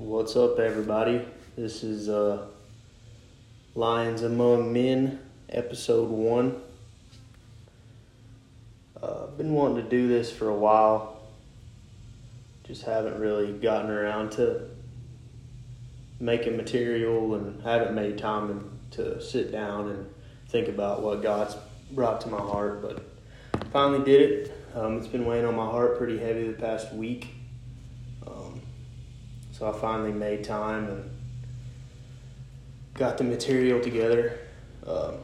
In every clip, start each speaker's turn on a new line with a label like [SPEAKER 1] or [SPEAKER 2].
[SPEAKER 1] What's up, everybody? This is uh, Lions Among Men, episode one. Uh, I've been wanting to do this for a while, just haven't really gotten around to making material and haven't made time to sit down and think about what God's brought to my heart. But finally did it. Um, it's been weighing on my heart pretty heavy the past week. So I finally made time and got the material together. Um,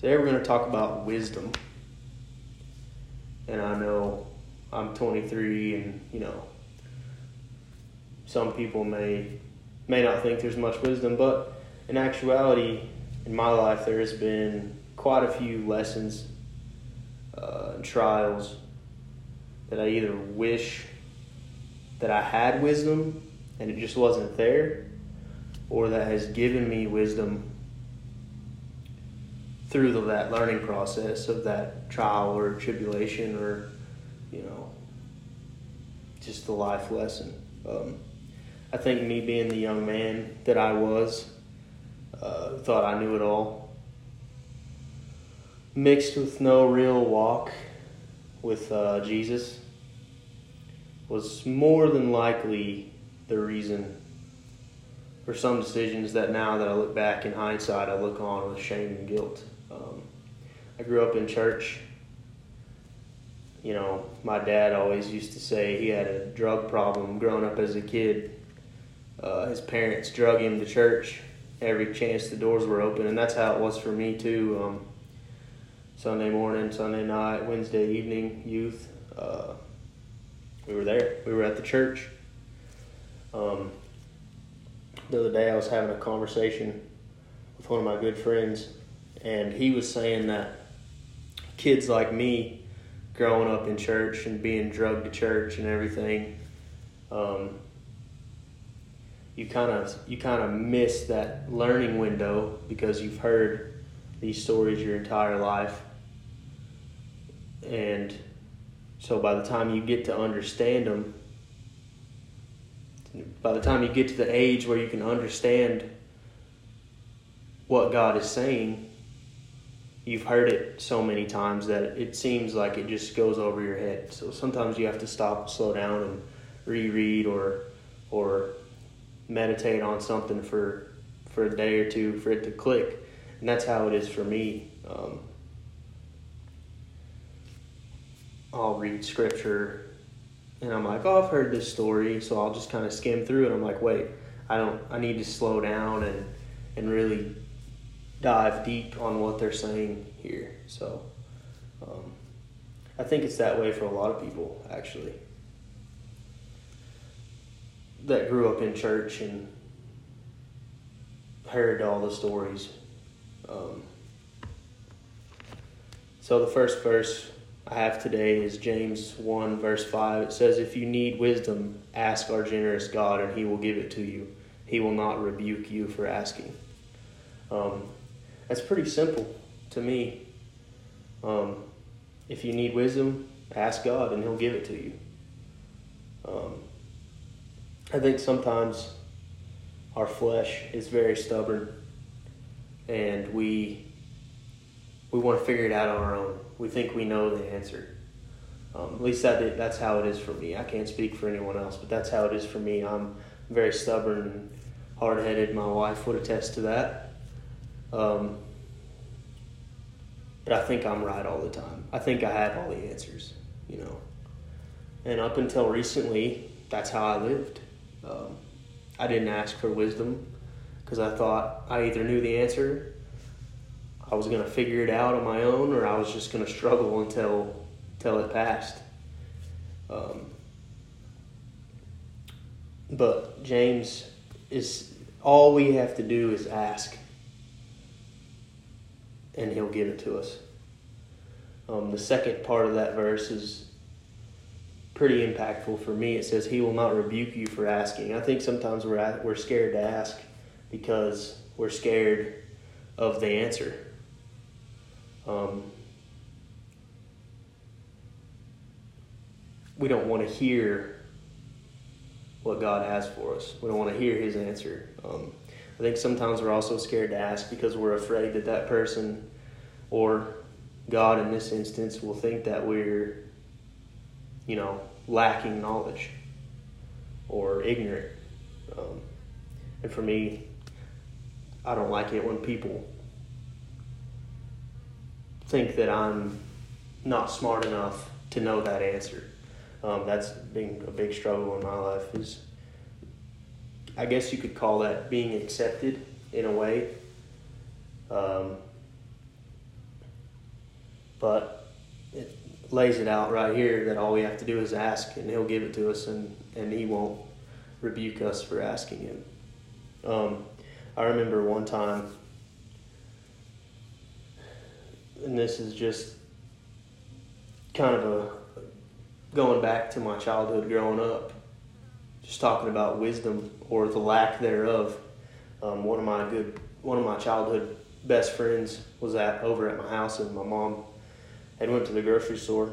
[SPEAKER 1] today we're going to talk about wisdom. And I know I'm 23 and, you know, some people may may not think there's much wisdom, but in actuality, in my life, there has been quite a few lessons uh, and trials that I either wish that I had wisdom and it just wasn't there, or that has given me wisdom through the, that learning process of that trial or tribulation or, you know, just the life lesson. Um, I think me being the young man that I was, uh, thought I knew it all, mixed with no real walk with uh, Jesus, was more than likely the reason for some decisions that now that I look back in hindsight, I look on with shame and guilt. Um, I grew up in church. You know, my dad always used to say he had a drug problem growing up as a kid. Uh, his parents drug him to church every chance the doors were open, and that's how it was for me too. Um, Sunday morning, Sunday night, Wednesday evening, youth. Uh, we were there. We were at the church. Um, the other day, I was having a conversation with one of my good friends, and he was saying that kids like me, growing up in church and being drugged to church and everything, um, you kind of you kind of miss that learning window because you've heard these stories your entire life. And so by the time you get to understand them, by the time you get to the age where you can understand what God is saying, you've heard it so many times that it seems like it just goes over your head. So sometimes you have to stop, slow down, and reread or or meditate on something for for a day or two for it to click and that's how it is for me. Um, I'll read scripture, and I'm like, oh, I've heard this story, so I'll just kind of skim through it. I'm like, wait, I don't, I need to slow down and and really dive deep on what they're saying here. So, um, I think it's that way for a lot of people, actually, that grew up in church and heard all the stories um, so the first verse I have today is James 1, verse 5. It says, If you need wisdom, ask our generous God, and he will give it to you. He will not rebuke you for asking. Um, that's pretty simple to me. Um, if you need wisdom, ask God, and he'll give it to you. Um, I think sometimes our flesh is very stubborn and we we want to figure it out on our own. We think we know the answer. Um, at least that that's how it is for me. I can't speak for anyone else, but that's how it is for me. I'm very stubborn and hard headed. My wife would attest to that. Um, but I think I'm right all the time. I think I have all the answers, you know. And up until recently, that's how I lived. Um, I didn't ask for wisdom because I thought I either knew the answer, I was going to figure it out on my own, or I was just going to struggle until until it passed. Um, but James is all we have to do is ask, and He'll give it to us. Um, the second part of that verse is pretty impactful for me. It says, "He will not rebuke you for asking." I think sometimes we're we're scared to ask because we're scared of the answer. Um, we don't want to hear what God has for us. We don't want to hear His answer. Um, I think sometimes we're also scared to ask because we're afraid that that person or God in this instance will think that we're, you know, lacking knowledge or ignorant. Um, and for me, I don't like it when people think that I'm not smart enough to know that answer. Um, that's been a big struggle in my life. Is I guess you could call that being accepted in a way. Um, but it lays it out right here that all we have to do is ask, and He'll give it to us, and, and He won't rebuke us for asking Him. Um, I remember one time, and this is just kind of a going back to my childhood growing up, just talking about wisdom or the lack thereof. Um, one of my good, one of my childhood best friends was at over at my house, and my mom had went to the grocery store,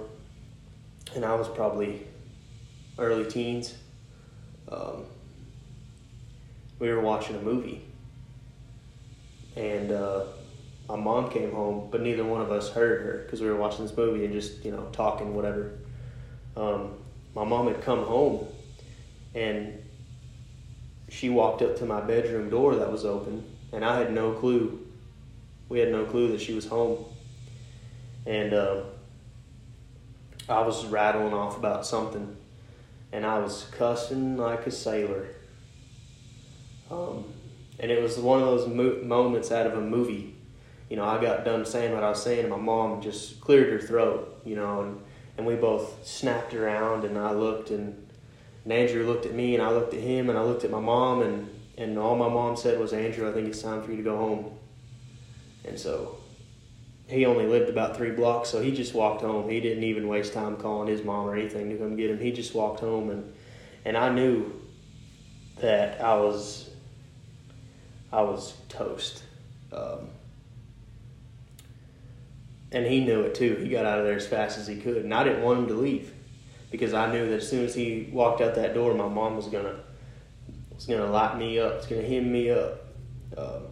[SPEAKER 1] and I was probably early teens. Um, we were watching a movie, and uh, my mom came home, but neither one of us heard her because we were watching this movie and just you know talking whatever. Um, my mom had come home, and she walked up to my bedroom door that was open, and I had no clue. We had no clue that she was home, and uh, I was rattling off about something, and I was cussing like a sailor. Um, and it was one of those mo- moments out of a movie. You know, I got done saying what I was saying, and my mom just cleared her throat. You know, and and we both snapped around, and I looked, and, and Andrew looked at me, and I looked at him, and I looked at my mom, and and all my mom said was, Andrew, I think it's time for you to go home. And so he only lived about three blocks, so he just walked home. He didn't even waste time calling his mom or anything to come get him. He just walked home, and and I knew that I was I was toast. Um, and he knew it too. He got out of there as fast as he could, and I didn't want him to leave because I knew that as soon as he walked out that door, my mom was gonna was gonna light me up. It's gonna hem me up. Um,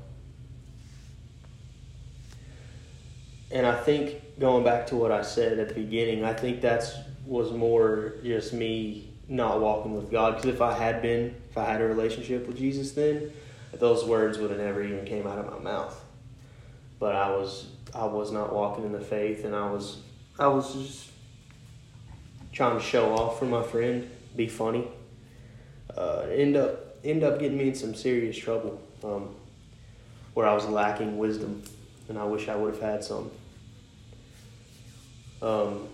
[SPEAKER 1] and I think going back to what I said at the beginning, I think that's was more just me not walking with God. Because if I had been, if I had a relationship with Jesus, then those words would have never even came out of my mouth. But I was I was not walking in the faith, and I was I was just trying to show off for my friend, be funny. Uh, end up end up getting me in some serious trouble, um, where I was lacking wisdom, and I wish I would have had some. Um,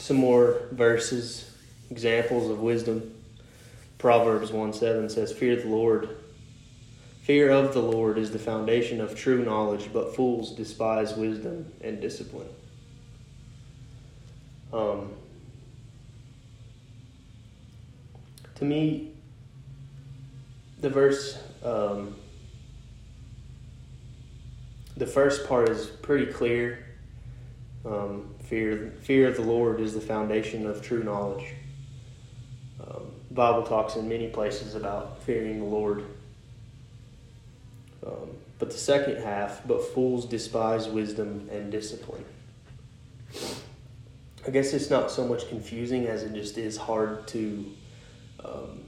[SPEAKER 1] some more verses, examples of wisdom. Proverbs 1 7 says, Fear the Lord. Fear of the Lord is the foundation of true knowledge, but fools despise wisdom and discipline. Um, to me, the verse, um, the first part is pretty clear. Um, fear, fear of the Lord is the foundation of true knowledge. Um, Bible talks in many places about fearing the Lord. Um, but the second half, but fools despise wisdom and discipline. I guess it's not so much confusing as it just is hard to um,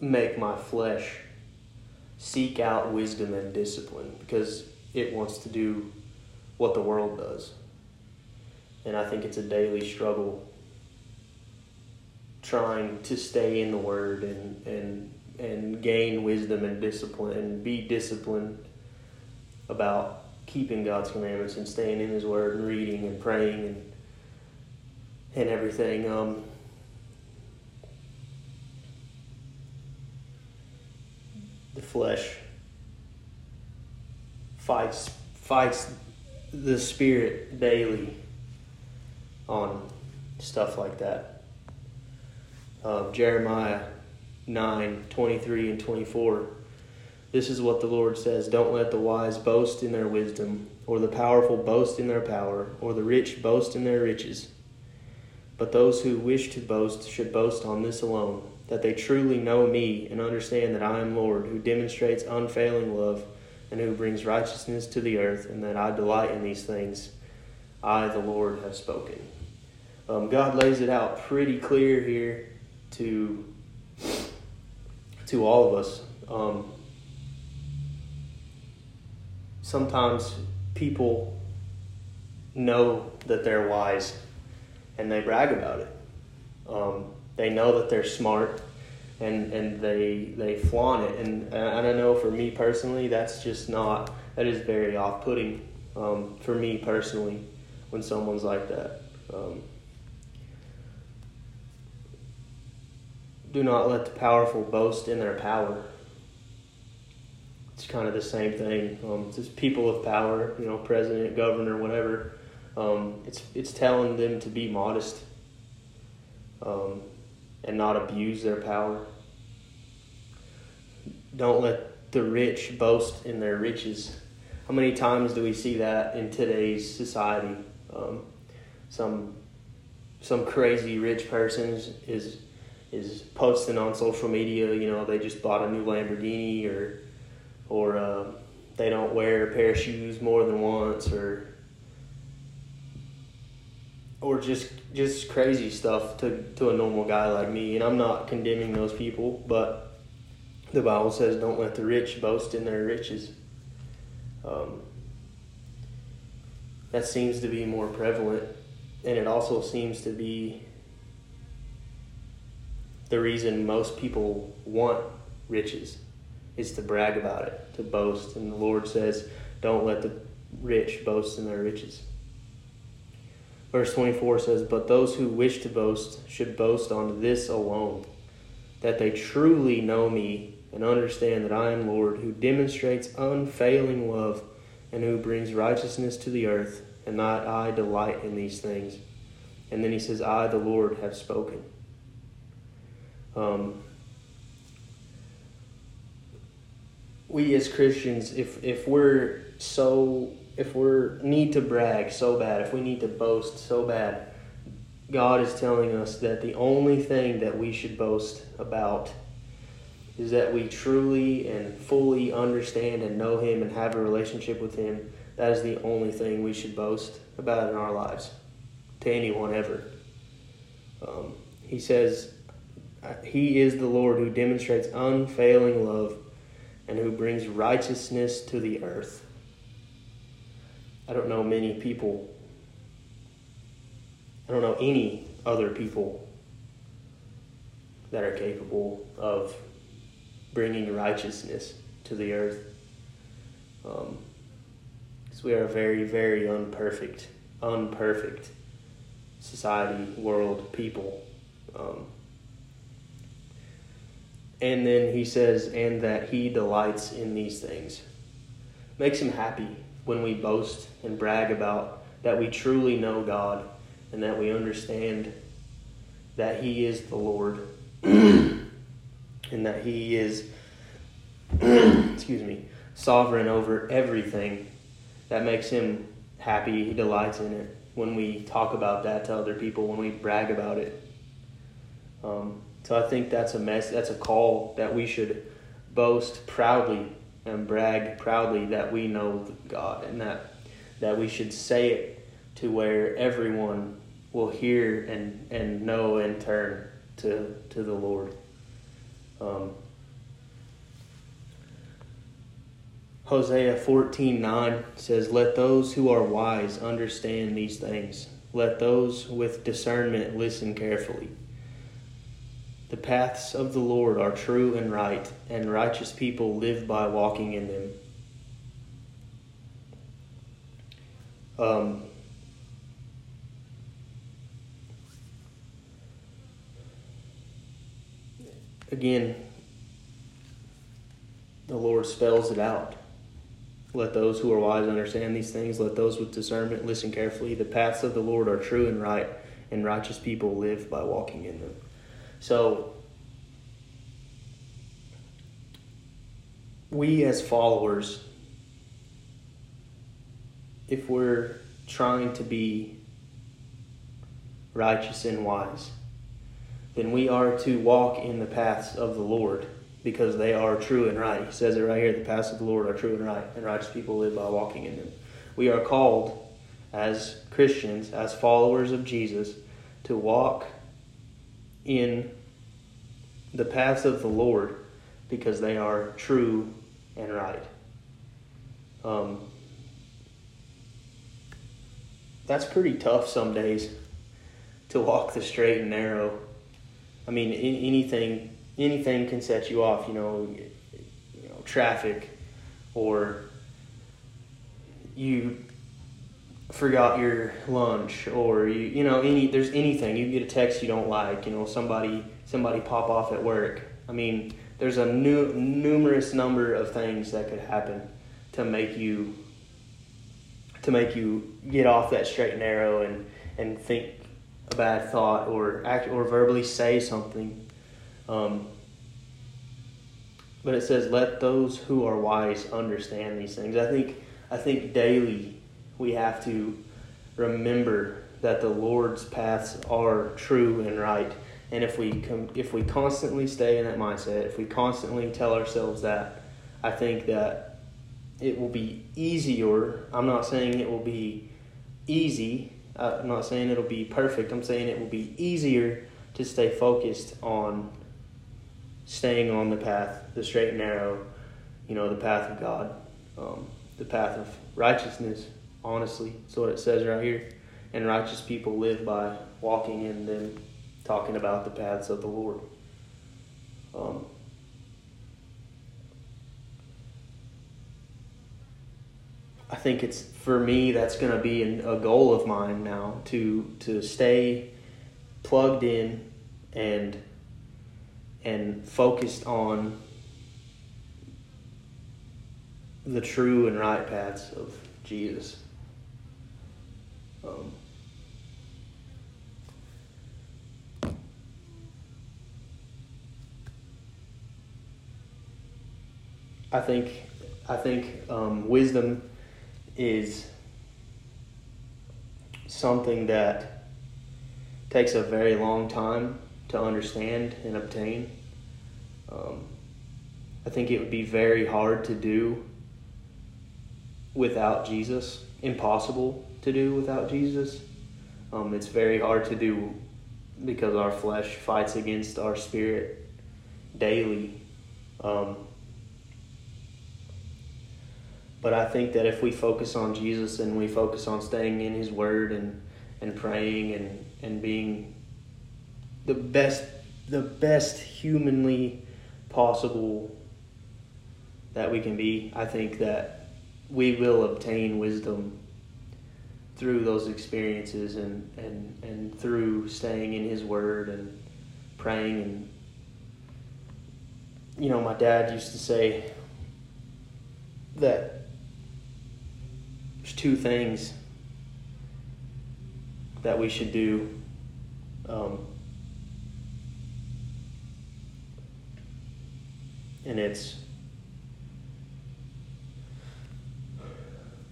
[SPEAKER 1] make my flesh seek out wisdom and discipline because it wants to do what the world does. And I think it's a daily struggle trying to stay in the Word and, and, and gain wisdom and discipline and be disciplined about keeping God's commandments and staying in His Word and reading and praying and, and everything. Um, the flesh fights fights the spirit daily on stuff like that. Uh, Jeremiah 9 23 and 24. This is what the Lord says Don't let the wise boast in their wisdom, or the powerful boast in their power, or the rich boast in their riches. But those who wish to boast should boast on this alone, that they truly know me and understand that I am Lord, who demonstrates unfailing love and who brings righteousness to the earth, and that I delight in these things. I, the Lord, have spoken. Um, God lays it out pretty clear here to to all of us. Um, sometimes people know that they're wise and they brag about it. Um, they know that they're smart and, and they they flaunt it. And, and I know for me personally, that's just not, that is very off putting um, for me personally when someone's like that. Um, do not let the powerful boast in their power. It's kind of the same thing. Um, just people of power, you know, president, governor, whatever. Um, it's it's telling them to be modest um, and not abuse their power. Don't let the rich boast in their riches. How many times do we see that in today's society? Um, some some crazy rich person is, is posting on social media. You know, they just bought a new Lamborghini, or or uh, they don't wear a pair of shoes more than once, or or just just crazy stuff to to a normal guy like me. And I'm not condemning those people, but the Bible says, "Don't let the rich boast in their riches." Um, that seems to be more prevalent, and it also seems to be the reason most people want riches is to brag about it, to boast. And the Lord says, Don't let the rich boast in their riches. Verse 24 says, But those who wish to boast should boast on this alone, that they truly know me and understand that I am Lord, who demonstrates unfailing love and who brings righteousness to the earth, and that I delight in these things. And then he says, I, the Lord, have spoken. Um, we as Christians, if if we're so if we're need to brag so bad, if we need to boast so bad, God is telling us that the only thing that we should boast about is that we truly and fully understand and know Him and have a relationship with Him. That is the only thing we should boast about in our lives to anyone ever. Um, he says he is the Lord who demonstrates unfailing love and who brings righteousness to the earth. I don't know many people, I don't know any other people that are capable of bringing righteousness to the earth. Because um, we are a very, very unperfect, unperfect society, world, people. Um, and then he says, and that he delights in these things. Makes him happy when we boast and brag about that we truly know God and that we understand that he is the Lord and that he is, excuse me, sovereign over everything. That makes him happy. He delights in it when we talk about that to other people, when we brag about it. Um, so I think that's a mess. That's a call that we should boast proudly and brag proudly that we know God, and that that we should say it to where everyone will hear and and know and turn to to the Lord. Um, Hosea 14:9 says, "Let those who are wise understand these things. Let those with discernment listen carefully." The paths of the Lord are true and right, and righteous people live by walking in them. Um, again, the Lord spells it out. Let those who are wise understand these things. Let those with discernment listen carefully. The paths of the Lord are true and right, and righteous people live by walking in them. So, we as followers, if we're trying to be righteous, and wise, then we are to walk in the paths of the Lord because they are true and right. He says it right here the paths of the Lord are true and right, and righteous people live by walking in them. We are called as Christians, as followers of Jesus, to walk in the paths of the Lord because they are true and right. Um, that's pretty tough some days to walk the straight and narrow. I mean, anything anything can set you off. You know, you know, traffic, or you forgot your lunch, or you you know any there's anything you get a text you don't like. You know, somebody somebody pop off at work. I mean, there's a new numerous number of things that could happen to make you to make you get off that straight and narrow and and think a bad thought or act or verbally say something. Um, but it says, "Let those who are wise understand these things." I think I think daily we have to remember that the Lord's paths are true and right. And if we com- if we constantly stay in that mindset, if we constantly tell ourselves that, I think that it will be easier. I'm not saying it will be easy. I'm not saying it'll be perfect. I'm saying it will be easier to stay focused on staying on the path, the straight and narrow, you know, the path of God, um, the path of righteousness, honestly. That's what it says right here. And righteous people live by walking in them, talking about the paths of the Lord. Um, I think it's for me that's going to be a goal of mine now to to stay plugged in and and focused on the true and right paths of Jesus. Um, I think I think um, wisdom is something that takes a very long time to understand and obtain. Um, I think it would be very hard to do without Jesus, impossible to do without Jesus. Um, it's very hard to do because our flesh fights against our spirit daily. Um, but I think that if we focus on Jesus and we focus on staying in His Word and, and praying and, and being the best the best humanly possible that we can be, I think that we will obtain wisdom through those experiences and, and, and through staying in His Word and praying. And, you know, my dad used to say that two things that we should do. Um, and it's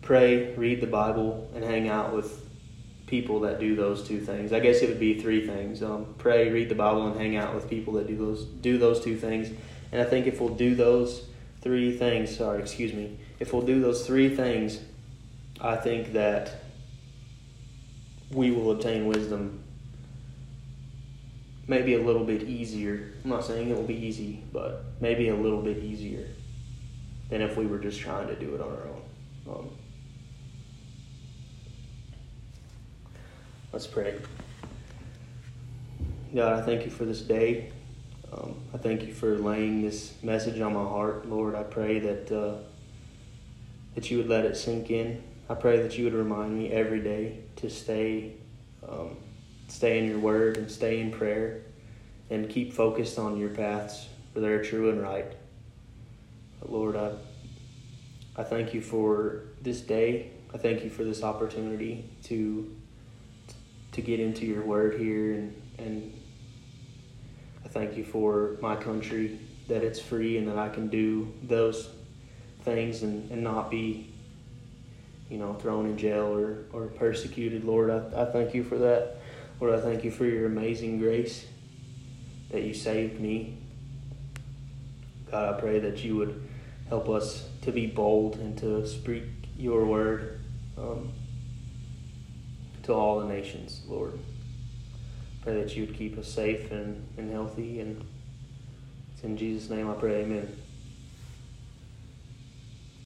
[SPEAKER 1] pray, read the Bible, and hang out with people that do those two things. I guess it would be three things: um, pray, read the Bible, and hang out with people that do those do those two things. And I think if we'll do those three things, sorry, excuse me, if we'll do those three things, I think that we will obtain wisdom maybe a little bit easier. I'm not saying it will be easy, but maybe a little bit easier than if we were just trying to do it on our own. Um, let's pray. God, I thank you for this day. Um, I thank you for laying this message on my heart, Lord. I pray that uh, that you would let it sink in. I pray that you would remind me every day to stay um, stay in your word and stay in prayer and keep focused on your paths for they're true and right. But Lord, I, I thank you for this day. I thank you for this opportunity to to get into your word here and, and I thank you for my country that it's free and that I can do those things and, and not be you know, thrown in jail or, or persecuted, Lord. I, I thank you for that. Lord, I thank you for your amazing grace that you saved me. God, I pray that you would help us to be bold and to speak your word um, to all the nations, Lord. Pray that you would keep us safe and, and healthy. And it's in Jesus' name I pray, amen.